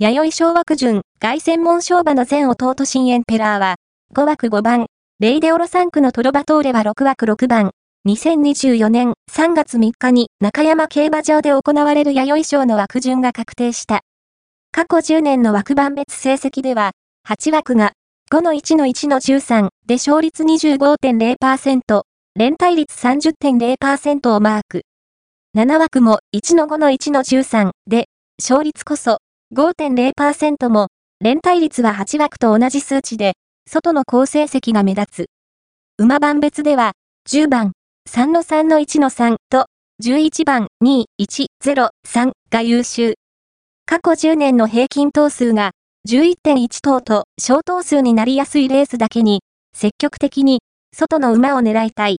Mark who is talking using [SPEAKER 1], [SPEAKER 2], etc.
[SPEAKER 1] 弥生小枠順、外専門商馬の全弟新エンペラーは、5枠5番、レイデオロ3区のトロバトーレは6枠6番、2024年3月3日に中山競馬場で行われる弥生賞の枠順が確定した。過去10年の枠番別成績では、8枠が5の1の1の13で勝率25.0%、連帯率30.0%をマーク。7枠も1の5の1の13で、勝率こそ5.0%も、連帯率は8枠と同じ数値で、外の好成績が目立つ。馬番別では、10番、3の3の1の3と、11番、2、1、0、3が優秀。過去10年の平均頭数が、11.1頭と小頭数になりやすいレースだけに、積極的に、外の馬を狙いたい。